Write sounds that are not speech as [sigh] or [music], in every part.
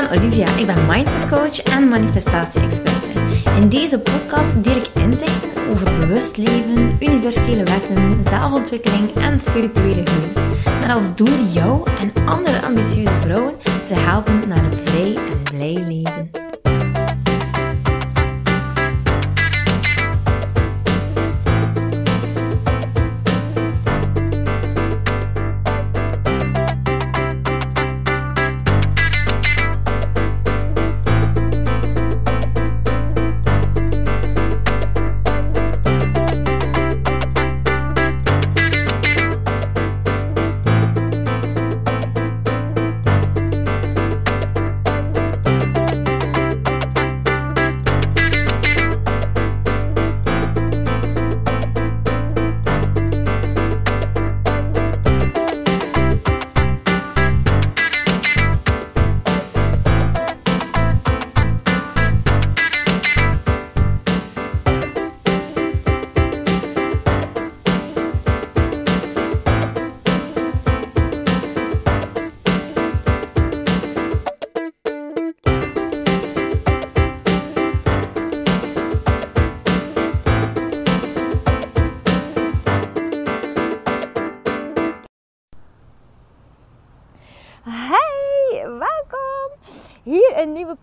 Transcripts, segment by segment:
ben Olivia. Ik ben mindset coach en manifestatie-experte. In deze podcast deel ik inzichten over bewust leven, universele wetten, zelfontwikkeling en spirituele groei. Met als doel jou en andere ambitieuze vrouwen te helpen naar een vrij en blij leven.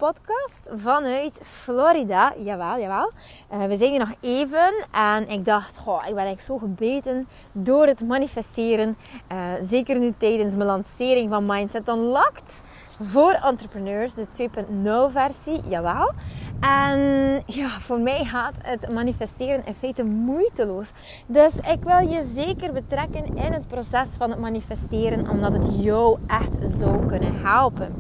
Podcast vanuit Florida. Jawel, jawel. Uh, we zijn hier nog even en ik dacht, goh, ik ben echt zo gebeten door het manifesteren. Uh, zeker nu tijdens mijn lancering van Mindset Unlocked voor entrepreneurs, de 2.0 versie, jawel. En ja, voor mij gaat het manifesteren in feite moeiteloos. Dus ik wil je zeker betrekken in het proces van het manifesteren, omdat het jou echt zou kunnen helpen.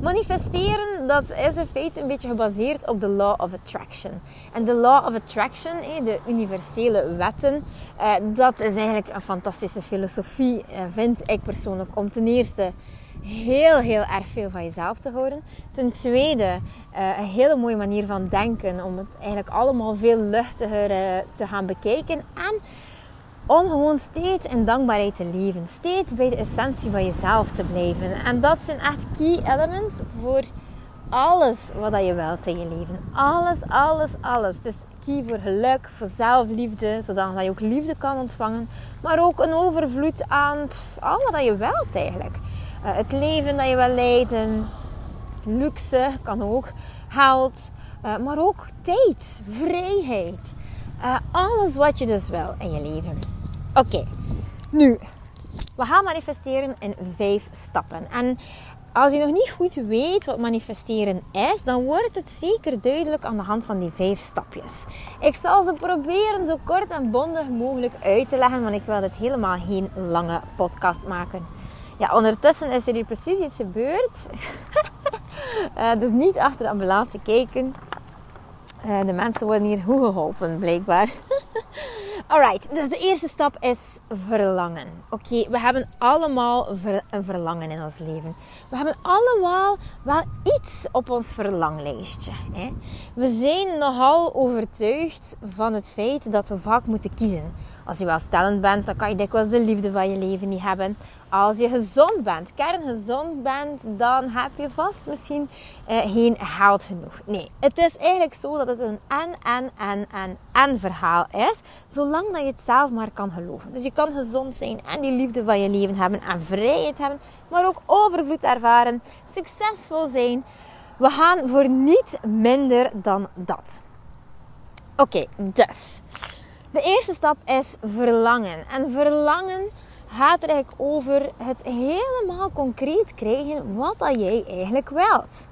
Manifesteren, dat is in feite een beetje gebaseerd op de Law of Attraction. En de Law of Attraction, de universele wetten, eh, dat is eigenlijk een fantastische filosofie, eh, vind ik persoonlijk, om ten eerste heel, heel erg veel van jezelf te houden. Ten tweede, uh, een hele mooie manier van denken. Om het eigenlijk allemaal veel luchtiger te gaan bekijken. En om gewoon steeds in dankbaarheid te leven. Steeds bij de essentie van jezelf te blijven. En dat zijn echt key elements voor alles wat je wilt in je leven. Alles, alles, alles. Het is key voor geluk, voor zelfliefde, zodat je ook liefde kan ontvangen. Maar ook een overvloed aan pff, al wat je wilt eigenlijk. Uh, het leven dat je wil leiden, luxe kan ook, geld, uh, maar ook tijd, vrijheid. Uh, alles wat je dus wil in je leven. Oké, nu, we gaan manifesteren in vijf stappen. En als je nog niet goed weet wat manifesteren is, dan wordt het zeker duidelijk aan de hand van die vijf stapjes. Ik zal ze proberen zo kort en bondig mogelijk uit te leggen, want ik wil dit helemaal geen lange podcast maken. Ja, ondertussen is er hier precies iets gebeurd. uh, [laughs] dus niet achter de ambulance kijken. Uh, de mensen worden hier goed geholpen, blijkbaar. Alright, dus de eerste stap is verlangen. Oké, we hebben allemaal een verlangen in ons leven. We hebben allemaal wel iets op ons verlanglijstje. Hè? We zijn nogal overtuigd van het feit dat we vaak moeten kiezen. Als je welstellend bent, dan kan je dikwijls de liefde van je leven niet hebben. Als je gezond bent, kerngezond bent, dan heb je vast misschien eh, geen geld genoeg. Nee, het is eigenlijk zo dat het een en, en, en, en, en verhaal is. Zolang dat je het zelf maar kan geloven. Dus je kan gezond zijn en die liefde van je leven hebben en vrijheid hebben. Maar ook overvloed ervaren, succesvol zijn. We gaan voor niet minder dan dat. Oké, dus... De eerste stap is verlangen. En verlangen gaat er eigenlijk over het helemaal concreet krijgen wat dat jij eigenlijk wilt.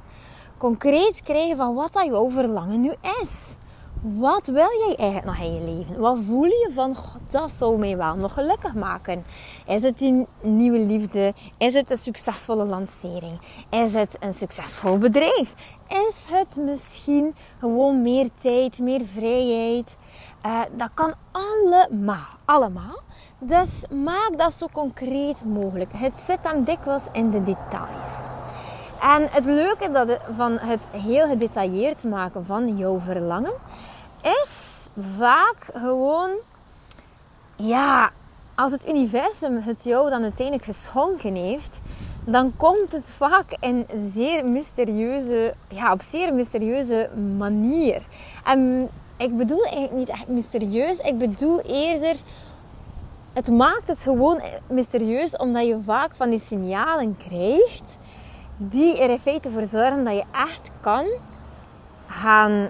Concreet krijgen van wat dat jouw verlangen nu is. Wat wil jij eigenlijk nog in je leven? Wat voel je van, dat zou mij wel nog gelukkig maken? Is het een nieuwe liefde? Is het een succesvolle lancering? Is het een succesvol bedrijf? Is het misschien gewoon meer tijd, meer vrijheid? Uh, dat kan allemaal, allemaal. Dus maak dat zo concreet mogelijk. Het zit hem dikwijls in de details. En het leuke dat van het heel gedetailleerd maken van jouw verlangen is vaak gewoon, ja, als het universum het jou dan uiteindelijk geschonken heeft, dan komt het vaak in zeer mysterieuze, ja, op zeer mysterieuze manier. En ik bedoel eigenlijk niet echt mysterieus, ik bedoel eerder het maakt het gewoon mysterieus omdat je vaak van die signalen krijgt die er in feite voor zorgen dat je echt kan gaan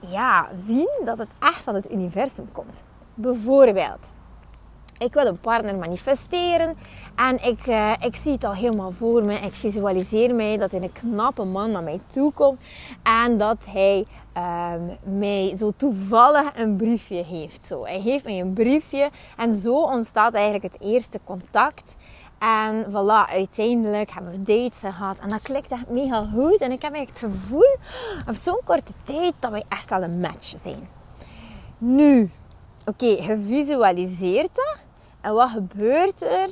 ja, zien dat het echt van het universum komt. Bijvoorbeeld, ik wil een partner manifesteren en ik, uh, ik zie het al helemaal voor me. Ik visualiseer mij dat hij een knappe man naar mij toe komt en dat hij um, mij zo toevallig een briefje heeft. Zo. Hij geeft mij een briefje en zo ontstaat eigenlijk het eerste contact. En voilà, uiteindelijk hebben we dates gehad. En dat klikt echt mega goed. En ik heb het gevoel, op zo'n korte tijd, dat wij echt wel een match zijn. Nu, oké, je visualiseert dat. En wat gebeurt er?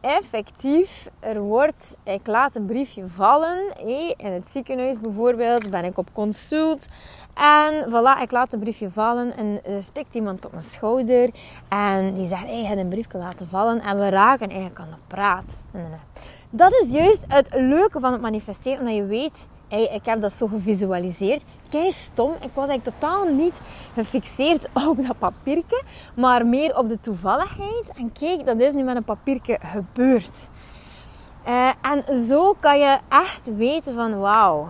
Effectief, er wordt, ik laat een briefje vallen. In het ziekenhuis bijvoorbeeld ben ik op consult. En voilà, ik laat een briefje vallen en er stikt iemand op mijn schouder. En die zegt, hey, je hebt een briefje laten vallen. En we raken eigenlijk aan de praat. Dat is juist het leuke van het manifesteren. Omdat je weet, hey, ik heb dat zo gevisualiseerd. Kijk, stom. Ik was eigenlijk totaal niet gefixeerd [laughs] op dat papiertje. Maar meer op de toevalligheid. En kijk, dat is nu met een papiertje gebeurd. Uh, en zo kan je echt weten van, wauw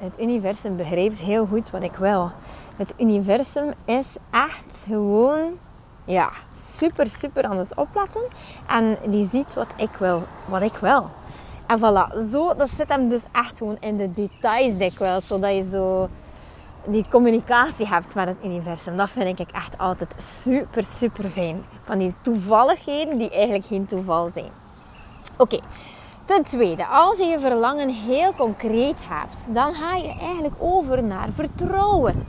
het universum begrijpt heel goed wat ik wil. Het universum is echt gewoon ja, super, super aan het opletten. En die ziet wat ik wil. Wat ik wil. En voilà, zo, dat zit hem dus echt gewoon in de details dikwijls. Zodat je zo die communicatie hebt met het universum. Dat vind ik echt altijd super, super fijn. Van die toevalligheden die eigenlijk geen toeval zijn. Oké, Ten tweede, als je je verlangen heel concreet hebt, dan ga je eigenlijk over naar vertrouwen.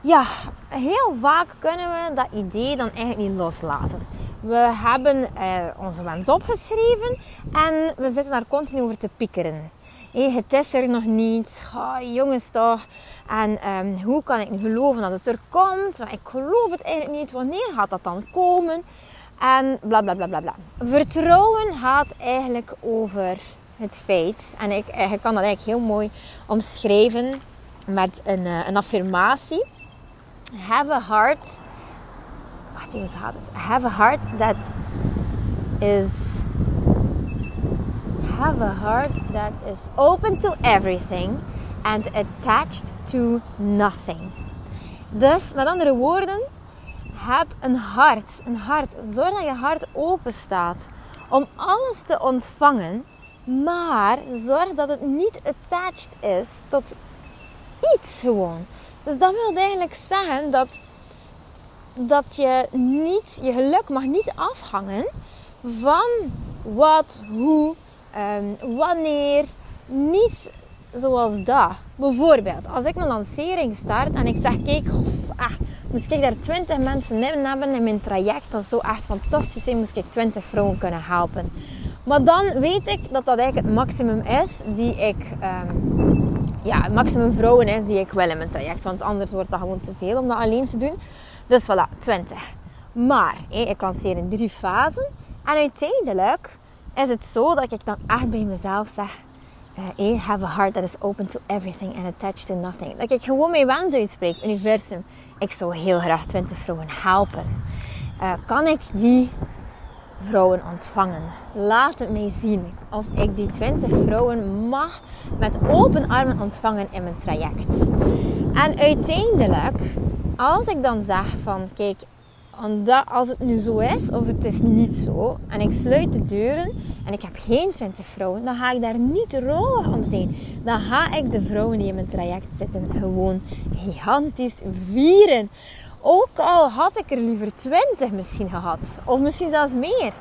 Ja, heel vaak kunnen we dat idee dan eigenlijk niet loslaten. We hebben eh, onze wens opgeschreven en we zitten daar continu over te piekeren. Hey, het is er nog niet. Oh, jongens toch. En um, hoe kan ik nu geloven dat het er komt? Maar ik geloof het eigenlijk niet. Wanneer gaat dat dan komen? En bla bla bla bla bla. Vertrouwen gaat eigenlijk over het feit, en ik, eh, ik kan dat eigenlijk heel mooi omschrijven met een, eh, een affirmatie. Have a heart. Even, gaat het? Have a heart that is. Have a heart that is open to everything and attached to nothing. Dus met andere woorden, heb een hart. Een hart. Zorg dat je hart open staat om alles te ontvangen. Maar zorg dat het niet attached is tot iets gewoon. Dus dat wil eigenlijk zeggen dat, dat je niet, je geluk mag niet afhangen van wat, hoe, um, wanneer. Niet zoals dat. Bijvoorbeeld, als ik mijn lancering start en ik zeg, kijk, ah, Moest ik daar 20 mensen in hebben in mijn traject, dat is zo echt fantastisch zijn, moest ik 20 vrouwen kunnen helpen. Maar dan weet ik dat dat eigenlijk het maximum is die ik, um, ja, het maximum vrouwen is die ik wil in mijn traject. Want anders wordt dat gewoon te veel om dat alleen te doen. Dus voilà, 20. Maar ik lanceer in drie fasen. En uiteindelijk is het zo dat ik dan echt bij mezelf zeg: uh, have a heart that is open to everything and attached to nothing. Dat ik gewoon mijn wens uitspreek. Universum, ik zou heel graag 20 vrouwen helpen. Uh, kan ik die vrouwen ontvangen? Laat het mij zien of ik die 20 vrouwen mag met open armen ontvangen in mijn traject. En uiteindelijk, als ik dan zeg van kijk, als het nu zo is of het is niet zo en ik sluit de deuren en ik heb geen 20 vrouwen, dan ga ik daar niet rouwig om zijn. Dan ga ik de vrouwen die in mijn traject zitten gewoon gigantisch vieren. Ook al had ik er liever 20 misschien gehad, of misschien zelfs meer.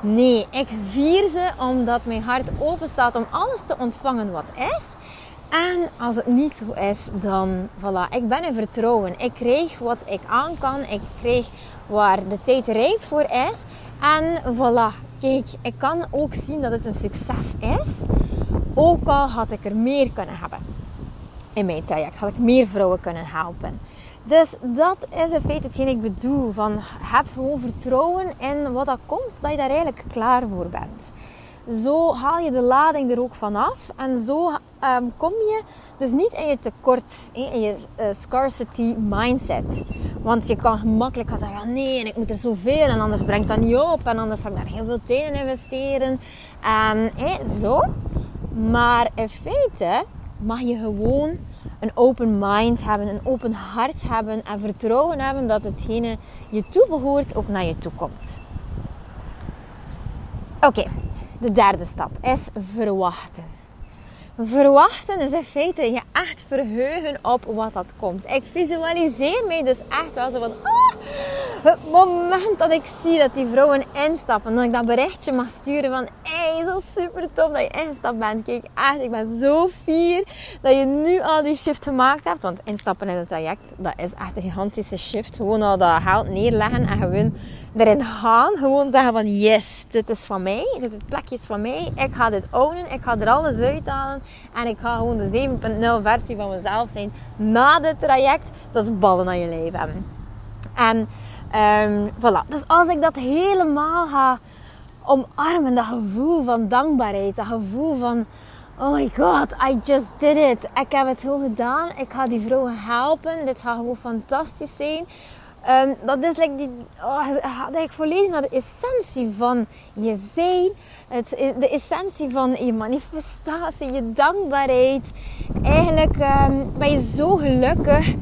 Nee, ik vier ze omdat mijn hart open staat om alles te ontvangen wat is. En als het niet zo is, dan voilà, ik ben in vertrouwen. Ik kreeg wat ik aan kan. Ik kreeg waar de tijd rijp voor is. En voilà, kijk, ik kan ook zien dat het een succes is. Ook al had ik er meer kunnen hebben in mijn traject, had ik meer vrouwen kunnen helpen. Dus dat is in feite hetgeen ik bedoel. Van heb gewoon vertrouwen in wat dat komt, dat je daar eigenlijk klaar voor bent. Zo haal je de lading er ook vanaf. En zo ehm, kom je dus niet in je tekort, in je uh, scarcity mindset. Want je kan gemakkelijk gaan zeggen, ja, nee, en ik moet er zoveel en anders brengt dat niet op. En anders ga ik daar heel veel tijd in investeren. En zo. Maar in feite mag je gewoon een open mind hebben, een open hart hebben en vertrouwen hebben dat hetgene je toebehoort ook naar je toe komt. Oké, de derde stap is verwachten. Verwachten is in feite je echt verheugen op wat dat komt. Ik visualiseer mij dus echt wel zo van... Oh, het moment dat ik zie dat die vrouwen instappen. Dat ik dat berichtje mag sturen van... Hey, zo super tof dat je instapt bent. Kijk, echt, ik ben zo fier dat je nu al die shift gemaakt hebt. Want instappen in het traject, dat is echt een gigantische shift. Gewoon al dat geld neerleggen en gewoon erin gaan. Gewoon zeggen van yes, dit is van mij. Dit plekje is van mij. Ik ga dit ownen. Ik ga er alles uithalen. En ik ga gewoon de 7.0 versie van mezelf zijn na dit traject. Dat is ballen aan je leven hebben. En um, voilà. Dus als ik dat helemaal ga omarmen, dat gevoel van dankbaarheid. Dat gevoel van... Oh my god, I just did it. Ik heb het zo gedaan. Ik ga die vrouwen helpen. Dit gaat gewoon fantastisch zijn. Um, dat is die, oh, ik volledig naar de essentie van je zijn. Het, de essentie van je manifestatie, je dankbaarheid. Eigenlijk um, ben je zo gelukkig.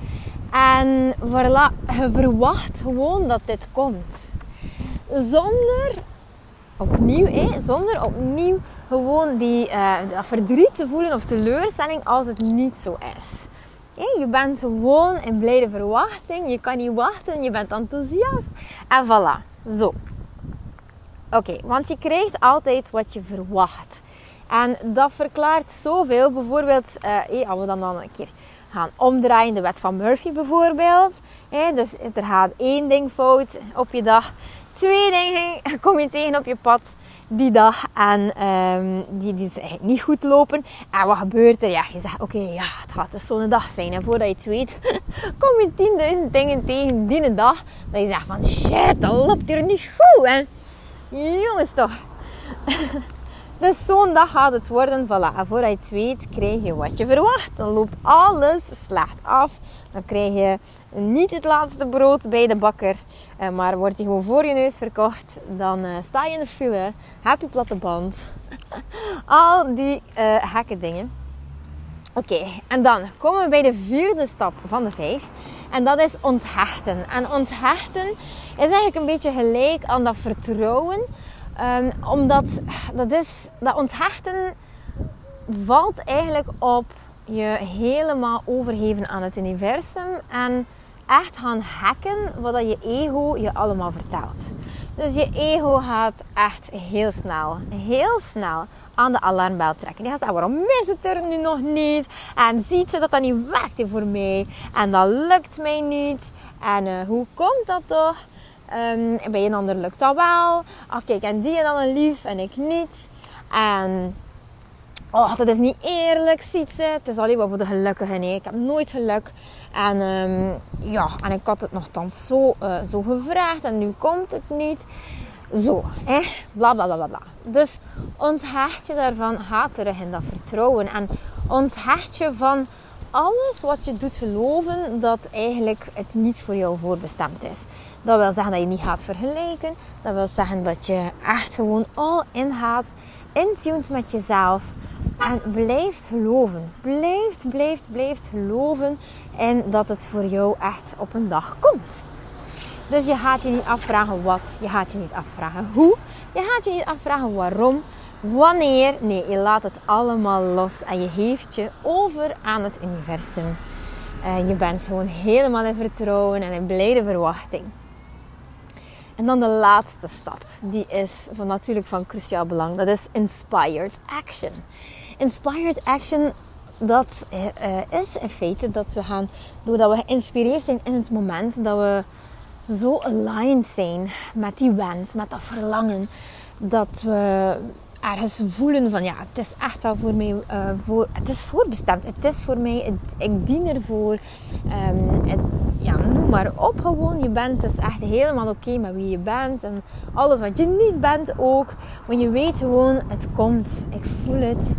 En voilà, je verwacht gewoon dat dit komt. Zonder, opnieuw, zonder opnieuw gewoon die, dat verdriet te voelen of teleurstelling als het niet zo is. Je bent gewoon in blijde verwachting. Je kan niet wachten. Je bent enthousiast. En voilà. Zo. Oké, want je krijgt altijd wat je verwacht. En dat verklaart zoveel. Bijvoorbeeld, uh, als we dan, dan een keer gaan omdraaien, de wet van Murphy bijvoorbeeld. dus er gaat één ding fout op je dag. Twee dingen [laughs] kom je tegen op je pad die dag. En um, die, die dus eigenlijk niet goed lopen. En wat gebeurt er? Ja, je zegt oké, ja, het gaat dus zo'n dag zijn. En voordat je het weet, [laughs] kom je 10.000 dingen tegen die dag. Dat je zegt van shit, dat loopt hier niet goed. En jongens toch. [laughs] Dus zo'n dag gaat het worden. Voilà. En voordat je het weet, krijg je wat je verwacht. Dan loopt alles slecht af. Dan krijg je niet het laatste brood bij de bakker. Eh, maar wordt die gewoon voor je neus verkocht. Dan uh, sta je in de file. Heb je platte band. [laughs] Al die uh, dingen. Oké, en dan komen we bij de vierde stap van de vijf. En dat is onthechten. En onthechten is eigenlijk een beetje gelijk aan dat vertrouwen Um, omdat dat, is, dat onthechten valt eigenlijk op je helemaal overgeven aan het universum en echt gaan hacken wat je ego je allemaal vertelt. Dus je ego gaat echt heel snel, heel snel aan de alarmbel trekken. Die gaat zeggen, waarom is het er nu nog niet? En ziet ze dat dat niet werkt voor mij? En dat lukt mij niet. En uh, hoe komt dat toch? Um, bij een ander lukt dat wel. Ah, kijk, en die dan een lief en ik niet. En oh, dat is niet eerlijk, ziet ze. Het is alleen maar voor de gelukkigen. Nee. Ik heb nooit geluk. En um, ja, en ik had het nogthans zo, uh, zo gevraagd en nu komt het niet. Zo, hè? Bla, bla, bla, bla. Dus onthecht je daarvan, ga terug in dat vertrouwen. En onthecht je van alles wat je doet geloven dat eigenlijk het niet voor jou voorbestemd is. Dat wil zeggen dat je niet gaat vergelijken. Dat wil zeggen dat je echt gewoon all in gaat. Intuned met jezelf. En blijft geloven. Blijft, blijft, blijft geloven. En dat het voor jou echt op een dag komt. Dus je gaat je niet afvragen wat. Je gaat je niet afvragen hoe. Je gaat je niet afvragen waarom. Wanneer? Nee, je laat het allemaal los en je geeft je over aan het universum. En je bent gewoon helemaal in vertrouwen en in blijde verwachting. En dan de laatste stap, die is van natuurlijk van cruciaal belang. Dat is inspired action. Inspired action, dat uh, is in feite dat we gaan, doordat we geïnspireerd zijn in het moment, dat we zo aligned zijn met die wens, met dat verlangen, dat we ergens voelen van ja, het is echt wel voor mij, uh, voor, het is voorbestemd. Het is voor mij, ik dien ervoor. Um, het, ja, noem maar op gewoon. Je bent dus echt helemaal oké met wie je bent. En alles wat je niet bent ook. Want je weet gewoon, het komt. Ik voel het.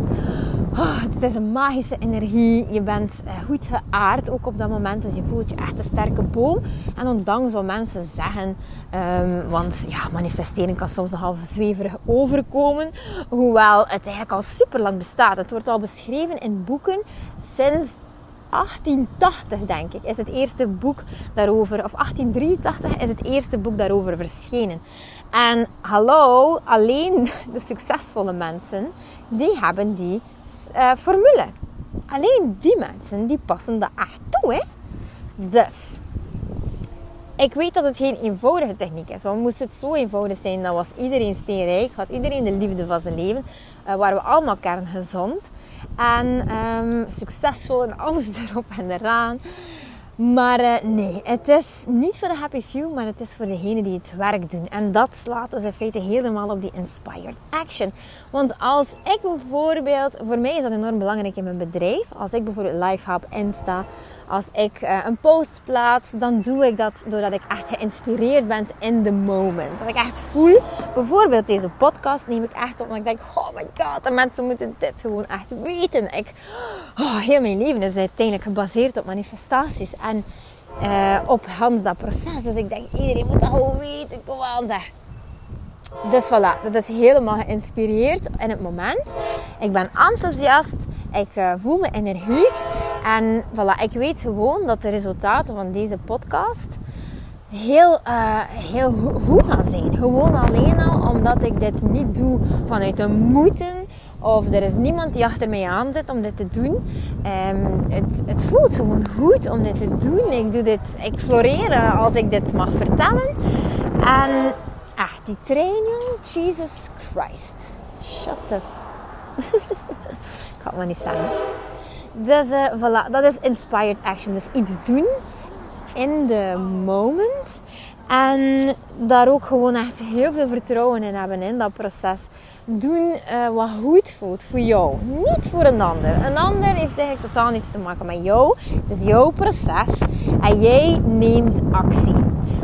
Oh, het is een magische energie. Je bent uh, goed geaard ook op dat moment. Dus je voelt je echt een sterke boom. En ondanks wat mensen zeggen. Um, want ja, manifesteren kan soms nogal zweverig overkomen. Hoewel het eigenlijk al super lang bestaat. Het wordt al beschreven in boeken sinds 1880, denk ik, is het eerste boek daarover. Of 1883 is het eerste boek daarover verschenen. En hallo, alleen de succesvolle mensen, die hebben die uh, formule. Alleen die mensen, die passen dat echt toe. Hè? Dus, ik weet dat het geen eenvoudige techniek is. Want moest het zo eenvoudig zijn, dan was iedereen steenrijk. Had iedereen de liefde van zijn leven. Uh, waren we allemaal kerngezond. En um, succesvol en alles [laughs] erop en eraan. Maar uh, nee, het is niet voor de happy few, maar het is voor degenen die het werk doen. En dat slaat dus in feite helemaal op die inspired action. Want als ik bijvoorbeeld, voor mij is dat enorm belangrijk in mijn bedrijf. Als ik bijvoorbeeld live heb Insta, als ik uh, een post plaats, dan doe ik dat doordat ik echt geïnspireerd ben in the moment. Dat ik echt voel, bijvoorbeeld deze podcast neem ik echt op en ik denk, oh my god, de mensen moeten dit gewoon echt weten. Ik, oh, heel mijn leven is uiteindelijk gebaseerd op manifestaties en uh, op Hans dat proces. Dus ik denk, iedereen moet dat gewoon weten. Kom aan. Dus voilà, dat is helemaal geïnspireerd in het moment. Ik ben enthousiast, ik uh, voel me energiek. En voilà, ik weet gewoon dat de resultaten van deze podcast heel, uh, heel goed gaan zijn. Gewoon alleen al omdat ik dit niet doe vanuit een moeten. Of er is niemand die achter mij aan zit om dit te doen. Um, het, het, voelt gewoon goed om dit te doen. Ik doe dit, ik floreer als ik dit mag vertellen. En echt, die training, Jesus Christ. Shut up. [laughs] ik kan het maar niet zeggen. Dus uh, voilà, dat is inspired action. Dus iets doen in de moment. En daar ook gewoon echt heel veel vertrouwen in hebben in dat proces. Doen uh, wat goed voelt voor jou. Niet voor een ander. Een ander heeft eigenlijk totaal niets te maken met jou. Het is jouw proces. En jij neemt actie.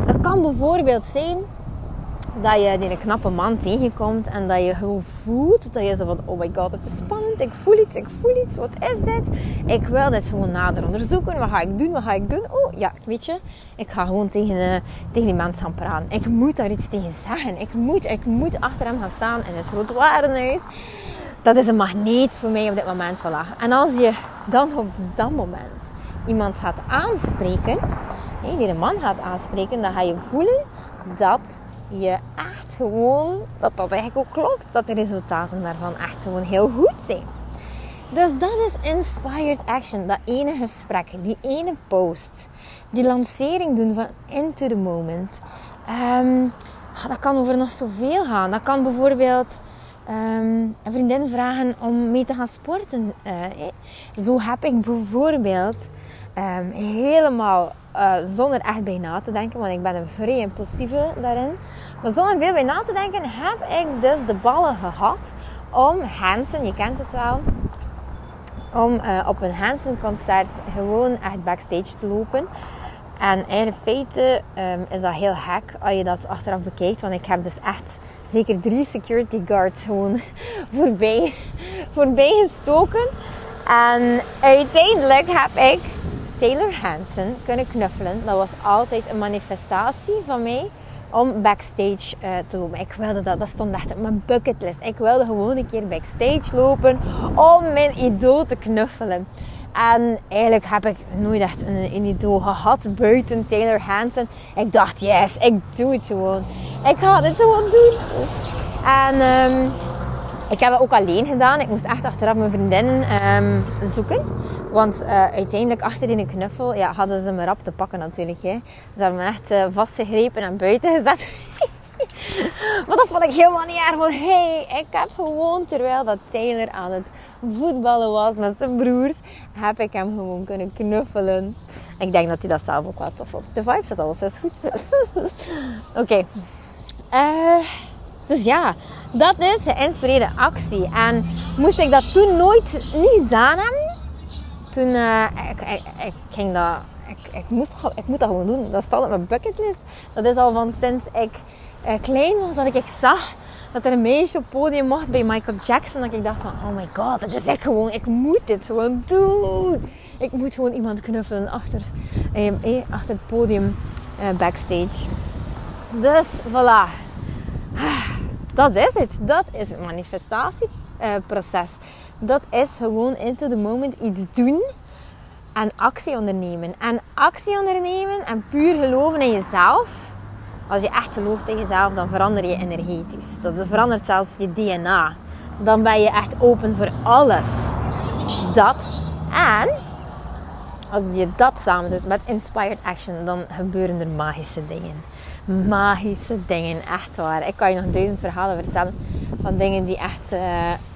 Dat kan bijvoorbeeld zijn dat je die knappe man tegenkomt en dat je gewoon voelt dat je zo van, oh my god, het is spannend, ik voel iets, ik voel iets, wat is dit? Ik wil dit gewoon nader onderzoeken, wat ga ik doen, wat ga ik doen? Oh ja, weet je, ik ga gewoon tegen, uh, tegen die man gaan praten. Ik moet daar iets tegen zeggen, ik moet, ik moet achter hem gaan staan in het grote. Dat is een magneet voor mij op dit moment, voilà. En als je dan op dat moment iemand gaat aanspreken, die een man gaat aanspreken, dan ga je voelen dat je echt gewoon, dat dat eigenlijk ook klopt, dat de resultaten daarvan echt gewoon heel goed zijn. Dus dat is inspired action, dat ene gesprek, die ene post, die lancering doen van into the moment. Ehm, dat kan over nog zoveel gaan. Dat kan bijvoorbeeld um, een vriendin vragen om mee te gaan sporten. Uh, Zo heb ik bijvoorbeeld um, helemaal uh, zonder echt bij na te denken, want ik ben een vrij impulsieve daarin. Maar zonder veel bij na te denken heb ik dus de ballen gehad om Hansen, je kent het wel, om uh, op een Hansen concert gewoon echt backstage te lopen. En in feite um, is dat heel hack als je dat achteraf bekijkt. Want ik heb dus echt zeker drie security guards gewoon [laughs] voorbij, [laughs] voorbij gestoken. En uiteindelijk heb ik Taylor Hansen kunnen knuffelen. Dat was altijd een manifestatie van mij om backstage uh, te lopen. Ik wilde dat, dat stond echt op mijn bucketlist. Ik wilde gewoon een keer backstage lopen om mijn idool te knuffelen. En eigenlijk heb ik nooit echt een, idool gehad buiten Taylor Hansen. Ik dacht, yes, ik doe het gewoon. Ik ga dit gewoon doen. En um, ik heb het ook alleen gedaan. Ik moest echt achteraf mijn vriendinnen um, zoeken. Want uh, uiteindelijk achter die knuffel ja, hadden ze me rap te pakken natuurlijk. Hè. Ze hebben me echt uh, vastgegrepen en buiten gezet. [laughs] maar dat vond ik helemaal niet erg. Want hey, ik heb gewoon, terwijl dat Taylor aan het voetballen was met zijn broers, heb ik hem gewoon kunnen knuffelen. Ik denk dat hij dat zelf ook wel tof vond. De vibe zat alles, dat is goed. [laughs] Oké. Uh, Dus ja, dat is geïnspireerde actie. En moest ik dat toen nooit niet gedaan hebben, toen uh, ik, ik, ik, ging dat, ik, ik, moest, ik moet dat gewoon doen. Dat staat op mijn bucketlist. Dat is al van sinds ik uh, klein was dat ik zag dat er een meisje op podium mocht bij Michael Jackson. Dat ik dacht van, oh my god, dat is echt gewoon, ik moet dit gewoon doen. Ik moet gewoon iemand knuffelen achter, eh, eh achter het podium eh, backstage. Dus voilà. Dat is het. Dat is het manifestatieproces. Dat is gewoon into the moment iets doen en actie ondernemen. En actie ondernemen en puur geloven in jezelf. Als je echt gelooft in jezelf, dan verander je energetisch. Dat verandert zelfs je DNA. Dan ben je echt open voor alles. Dat. En als je dat samen doet met Inspired Action, dan gebeuren er magische dingen. Magische dingen, echt waar. Ik kan je nog duizend verhalen vertellen van dingen die echt uh,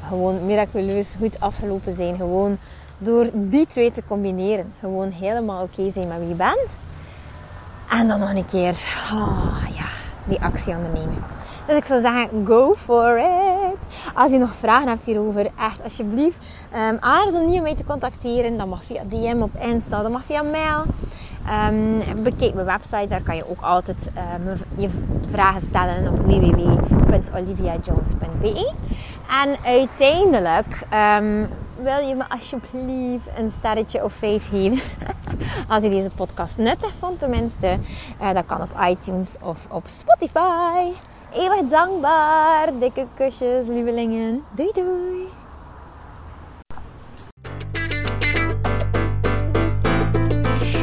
gewoon miraculeus goed afgelopen zijn. Gewoon door die twee te combineren. Gewoon helemaal oké zijn met wie je bent. En dan nog een keer, oh, ja, die actie ondernemen. Dus ik zou zeggen, go for it. Als je nog vragen hebt hierover, echt alsjeblieft, um, aarzel niet om mij te contacteren. Dat mag via DM op Insta, dat mag via mail. Um, bekijk mijn website, daar kan je ook altijd um, je vragen stellen op www.oliviajones.be. En uiteindelijk um, wil je me alsjeblieft een sterretje of vijf geven. [laughs] Als je deze podcast nuttig vond tenminste. Uh, dat kan op iTunes of op Spotify. Eeuwig dankbaar. Dikke kusjes, lievelingen. Doei doei.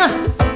啊！